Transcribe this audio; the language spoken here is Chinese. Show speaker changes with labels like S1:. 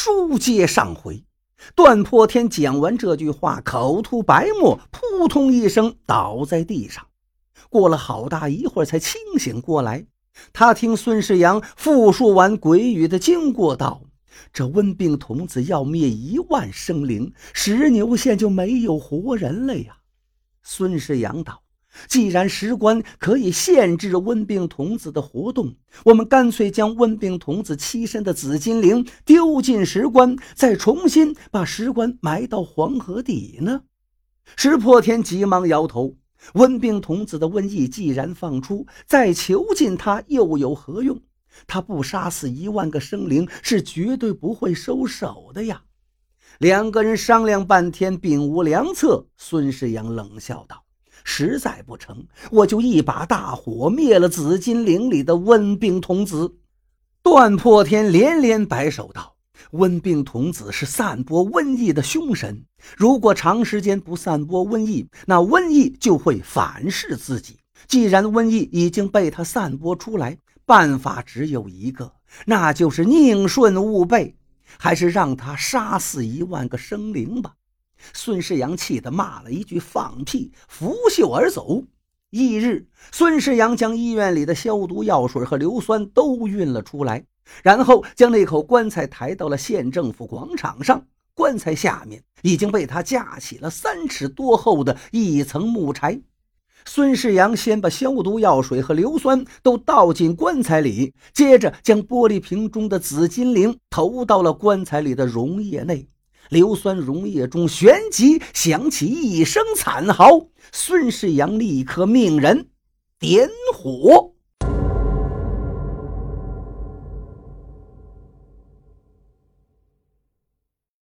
S1: 书接上回，段破天讲完这句话，口吐白沫，扑通一声倒在地上。过了好大一会儿，才清醒过来。他听孙世阳复述完鬼语的经过，道：“这温病童子要灭一万生灵，石牛县就没有活人了呀。”孙世阳道。既然石棺可以限制温病童子的活动，我们干脆将温病童子栖身的紫金陵丢进石棺，再重新把石棺埋到黄河底呢？石破天急忙摇头：“温病童子的瘟疫既然放出，再囚禁他又有何用？他不杀死一万个生灵，是绝对不会收手的呀！”两个人商量半天，并无良策。孙世阳冷笑道。实在不成，我就一把大火灭了紫金陵里的温病童子。段破天连连摆手道：“温病童子是散播瘟疫的凶神，如果长时间不散播瘟疫，那瘟疫就会反噬自己。既然瘟疫已经被他散播出来，办法只有一个，那就是宁顺勿悖，还是让他杀死一万个生灵吧。”孙世阳气得骂了一句“放屁”，拂袖而走。翌日，孙世阳将医院里的消毒药水和硫酸都运了出来，然后将那口棺材抬到了县政府广场上。棺材下面已经被他架起了三尺多厚的一层木柴。孙世阳先把消毒药水和硫酸都倒进棺材里，接着将玻璃瓶中的紫金铃投到了棺材里的溶液内。硫酸溶液中旋即响起一声惨嚎，孙世阳立刻命人点火。